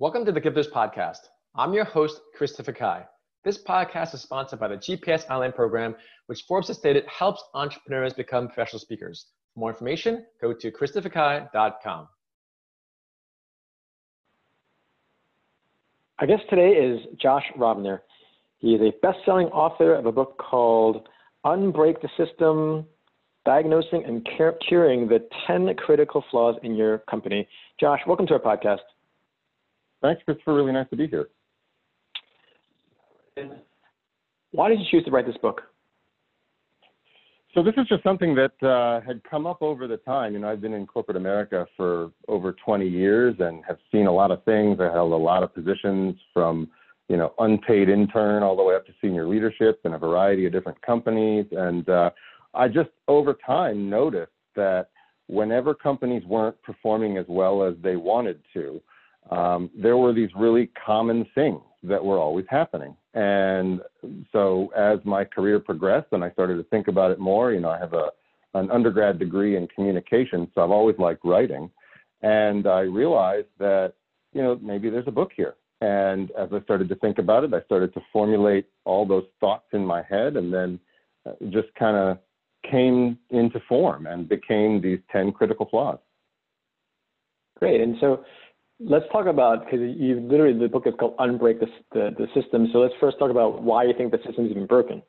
Welcome to the Gifters Podcast. I'm your host, Christopher Kai. This podcast is sponsored by the GPS Online program, which Forbes has stated helps entrepreneurs become professional speakers. For more information, go to christopherkai.com. Our guest today is Josh Rovner. He is a best-selling author of a book called Unbreak the System, Diagnosing and Curing the 10 Critical Flaws in Your Company. Josh, welcome to our podcast. Thanks, Christopher. Really nice to be here. Why did you choose to write this book? So this is just something that uh, had come up over the time. You know, I've been in corporate America for over 20 years and have seen a lot of things. I held a lot of positions from, you know, unpaid intern all the way up to senior leadership in a variety of different companies. And uh, I just over time noticed that whenever companies weren't performing as well as they wanted to, um, there were these really common things that were always happening. And so as my career progressed and I started to think about it more, you know, I have a an undergrad degree in communication, so I've always liked writing. And I realized that, you know, maybe there's a book here. And as I started to think about it, I started to formulate all those thoughts in my head and then uh, just kind of came into form and became these 10 critical flaws. Great. And so let's talk about because you literally the book is called Unbreak the, the, the System. So let's first talk about why you think the system is even broken.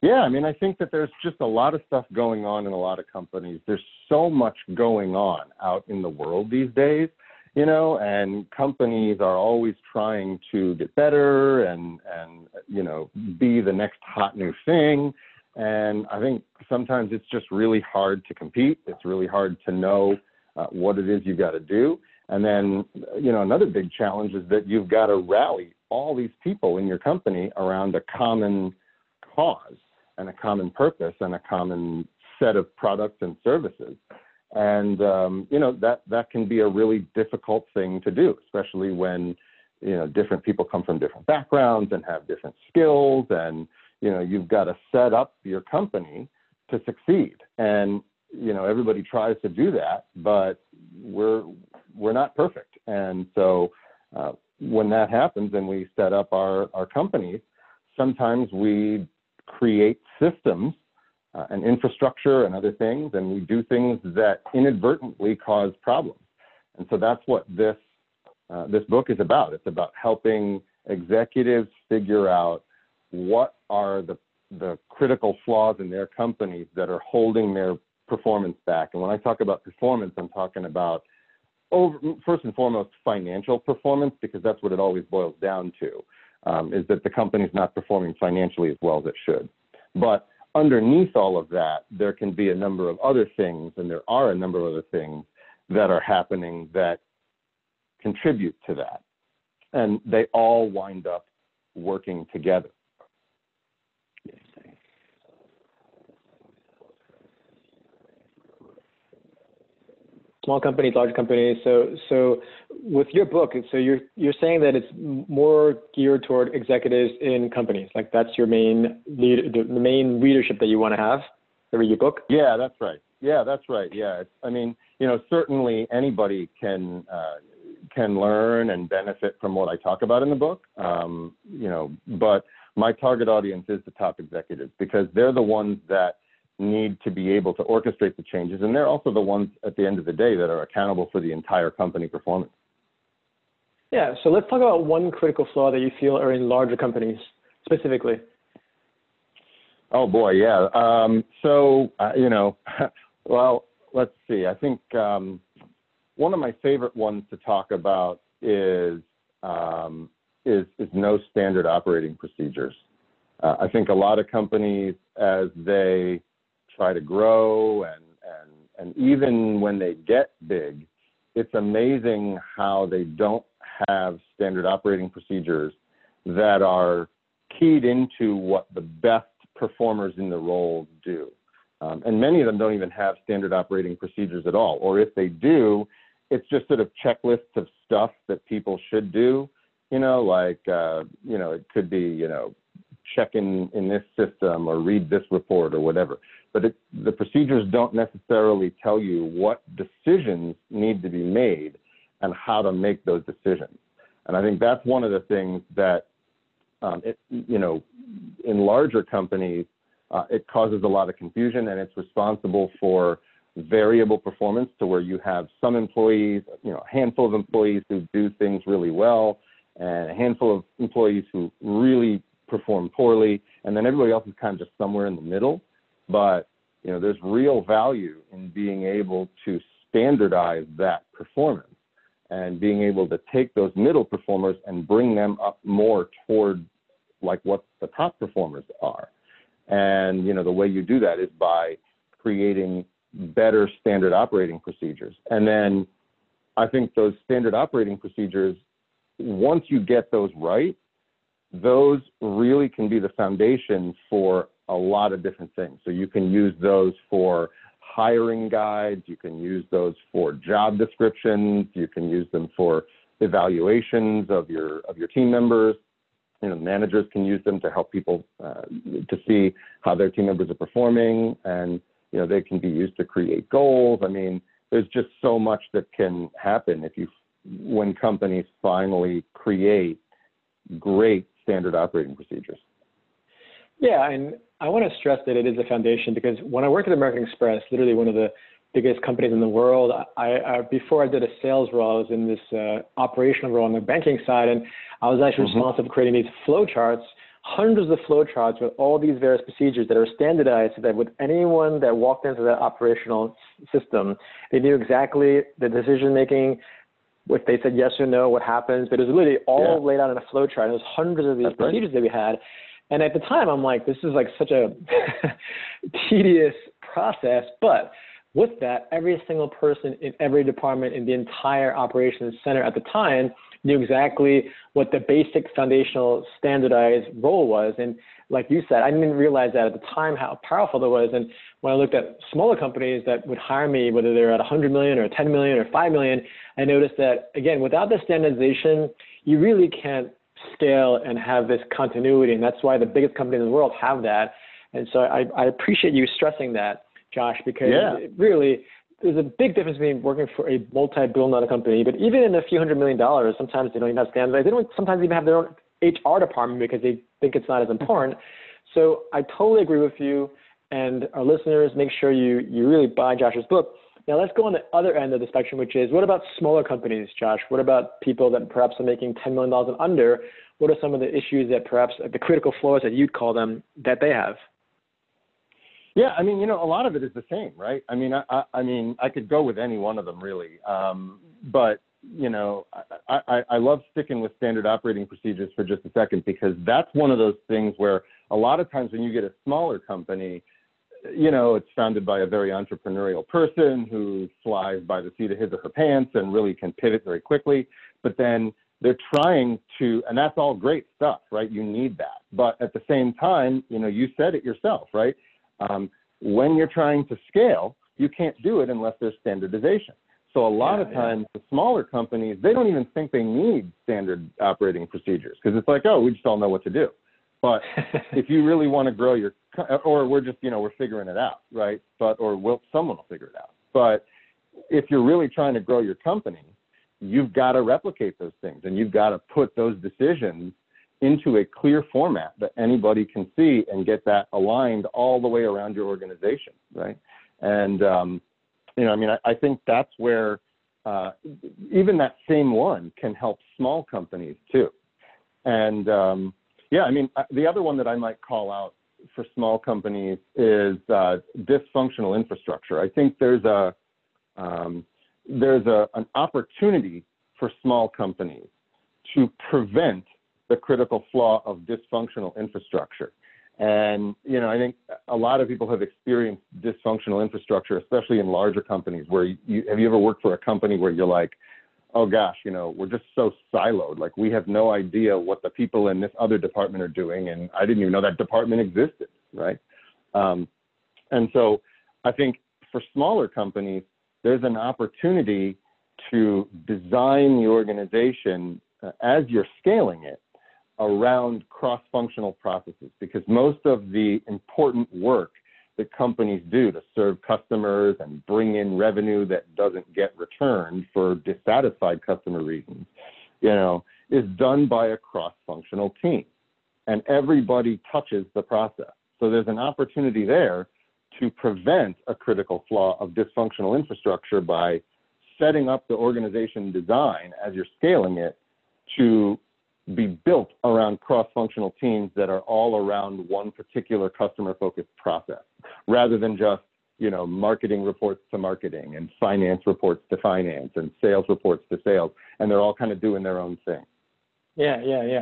Yeah, I mean, I think that there's just a lot of stuff going on in a lot of companies. There's so much going on out in the world these days, you know, and companies are always trying to get better and and you know be the next hot new thing. And I think sometimes it's just really hard to compete. It's really hard to know uh, what it is you've got to do. And then, you know, another big challenge is that you've got to rally all these people in your company around a common cause and a common purpose and a common set of products and services. And um, you know that that can be a really difficult thing to do, especially when you know different people come from different backgrounds and have different skills, and you know you've got to set up your company to succeed. And you know everybody tries to do that, but we're we're not perfect, and so uh, when that happens and we set up our our companies, sometimes we create systems uh, and infrastructure and other things, and we do things that inadvertently cause problems, and so that's what this uh, this book is about. It's about helping executives figure out what are the the critical flaws in their companies that are holding their performance back. And when I talk about performance, I'm talking about over, first and foremost financial performance because that's what it always boils down to. Um, is that the company's not performing financially as well as it should. But underneath all of that, there can be a number of other things, and there are a number of other things that are happening that contribute to that. And they all wind up working together. Small companies, large companies. So, so with your book, so you're you're saying that it's more geared toward executives in companies. Like that's your main lead, the main readership that you want to have to read your book. Yeah, that's right. Yeah, that's right. Yeah, it's, I mean, you know, certainly anybody can uh, can learn and benefit from what I talk about in the book. Um, you know, but my target audience is the top executives because they're the ones that need to be able to orchestrate the changes, and they're also the ones at the end of the day that are accountable for the entire company performance. Yeah, so let's talk about one critical flaw that you feel are in larger companies specifically. Oh boy, yeah. Um, so uh, you know, well, let's see. I think um, one of my favorite ones to talk about is um, is is no standard operating procedures. Uh, I think a lot of companies, as they try to grow and and and even when they get big, it's amazing how they don't have standard operating procedures that are keyed into what the best performers in the role do. Um, and many of them don't even have standard operating procedures at all. Or if they do, it's just sort of checklists of stuff that people should do. You know, like, uh, you know, it could be, you know, check in in this system or read this report or whatever but it, the procedures don't necessarily tell you what decisions need to be made and how to make those decisions. And I think that's one of the things that, um, it, you know, in larger companies, uh, it causes a lot of confusion and it's responsible for variable performance to where you have some employees, you know, a handful of employees who do things really well and a handful of employees who really perform poorly, and then everybody else is kind of just somewhere in the middle. But you know, there's real value in being able to standardize that performance and being able to take those middle performers and bring them up more toward like what the top performers are. And you know, the way you do that is by creating better standard operating procedures. And then I think those standard operating procedures once you get those right, those really can be the foundation for a lot of different things. So you can use those for hiring guides, you can use those for job descriptions, you can use them for evaluations of your of your team members. You know, managers can use them to help people uh, to see how their team members are performing, and you know they can be used to create goals. I mean, there's just so much that can happen if you when companies finally create great standard operating procedures. Yeah, and I want to stress that it is a foundation because when I worked at American Express, literally one of the biggest companies in the world, I, I before I did a sales role, I was in this uh, operational role on the banking side, and I was actually mm-hmm. responsible for creating these flow charts, hundreds of flow charts with all these various procedures that are standardized so that with anyone that walked into that operational system, they knew exactly the decision making, if they said yes or no, what happens. But it was literally all yeah. laid out in a flow chart. There's hundreds of these That's procedures right. that we had. And at the time, I'm like, this is like such a tedious process. But with that, every single person in every department in the entire operations center at the time knew exactly what the basic foundational standardized role was. And like you said, I didn't realize that at the time how powerful that was. And when I looked at smaller companies that would hire me, whether they're at 100 million or 10 million or 5 million, I noticed that again, without the standardization, you really can't scale and have this continuity. And that's why the biggest companies in the world have that. And so I, I appreciate you stressing that, Josh, because yeah. really there's a big difference between working for a multi-billion dollar company, but even in a few hundred million dollars, sometimes they don't even have standardized. They don't sometimes even have their own HR department because they think it's not as important. So I totally agree with you. And our listeners, make sure you, you really buy Josh's book. Now let's go on the other end of the spectrum, which is what about smaller companies, Josh? What about people that perhaps are making $10 million and under? What are some of the issues that perhaps the critical flaws that you'd call them that they have? Yeah, I mean, you know, a lot of it is the same, right? I mean, I, I, I mean, I could go with any one of them really, um, but you know, I, I, I love sticking with standard operating procedures for just a second because that's one of those things where a lot of times when you get a smaller company, you know, it's founded by a very entrepreneurial person who flies by the seat of his or her pants and really can pivot very quickly. But then they're trying to, and that's all great stuff, right? You need that. But at the same time, you know, you said it yourself, right? Um, when you're trying to scale, you can't do it unless there's standardization. So a lot yeah, of times, yeah. the smaller companies they don't even think they need standard operating procedures because it's like, oh, we just all know what to do. But if you really want to grow your, or we're just, you know, we're figuring it out, right? But or will someone will figure it out. But if you're really trying to grow your company, you've got to replicate those things, and you've got to put those decisions into a clear format that anybody can see and get that aligned all the way around your organization, right? And um, you know, I mean, I, I think that's where uh, even that same one can help small companies too. And um, yeah, I mean, uh, the other one that I might call out for small companies is uh, dysfunctional infrastructure. I think there's a um, there's a, an opportunity for small companies to prevent the critical flaw of dysfunctional infrastructure. And you know, I think a lot of people have experienced dysfunctional infrastructure, especially in larger companies. Where you have you ever worked for a company where you're like, oh gosh, you know, we're just so siloed. Like we have no idea what the people in this other department are doing, and I didn't even know that department existed, right? Um, and so, I think for smaller companies, there's an opportunity to design the organization uh, as you're scaling it around cross-functional processes because most of the important work that companies do to serve customers and bring in revenue that doesn't get returned for dissatisfied customer reasons, you know, is done by a cross-functional team. And everybody touches the process. So there's an opportunity there to prevent a critical flaw of dysfunctional infrastructure by setting up the organization design as you're scaling it to be built around cross-functional teams that are all around one particular customer-focused process, rather than just you know marketing reports to marketing and finance reports to finance and sales reports to sales, and they're all kind of doing their own thing. Yeah, yeah, yeah.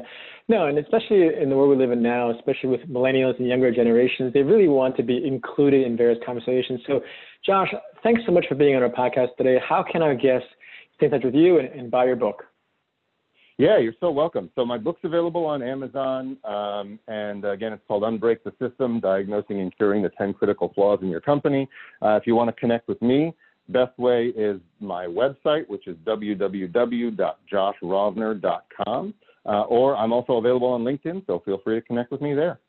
No, and especially in the world we live in now, especially with millennials and younger generations, they really want to be included in various conversations. So, Josh, thanks so much for being on our podcast today. How can our guests stay in touch with you and, and buy your book? Yeah, you're so welcome. So my book's available on Amazon, um, and again, it's called Unbreak the System: Diagnosing and Curing the 10 Critical Flaws in Your Company. Uh, if you want to connect with me, best way is my website, which is www.joshrovner.com. Uh, or I'm also available on LinkedIn, so feel free to connect with me there.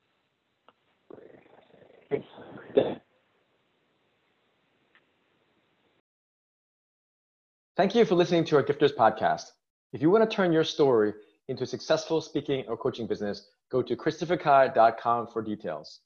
Thank you for listening to our Gifters podcast. If you want to turn your story into a successful speaking or coaching business, go to christopherkai.com for details.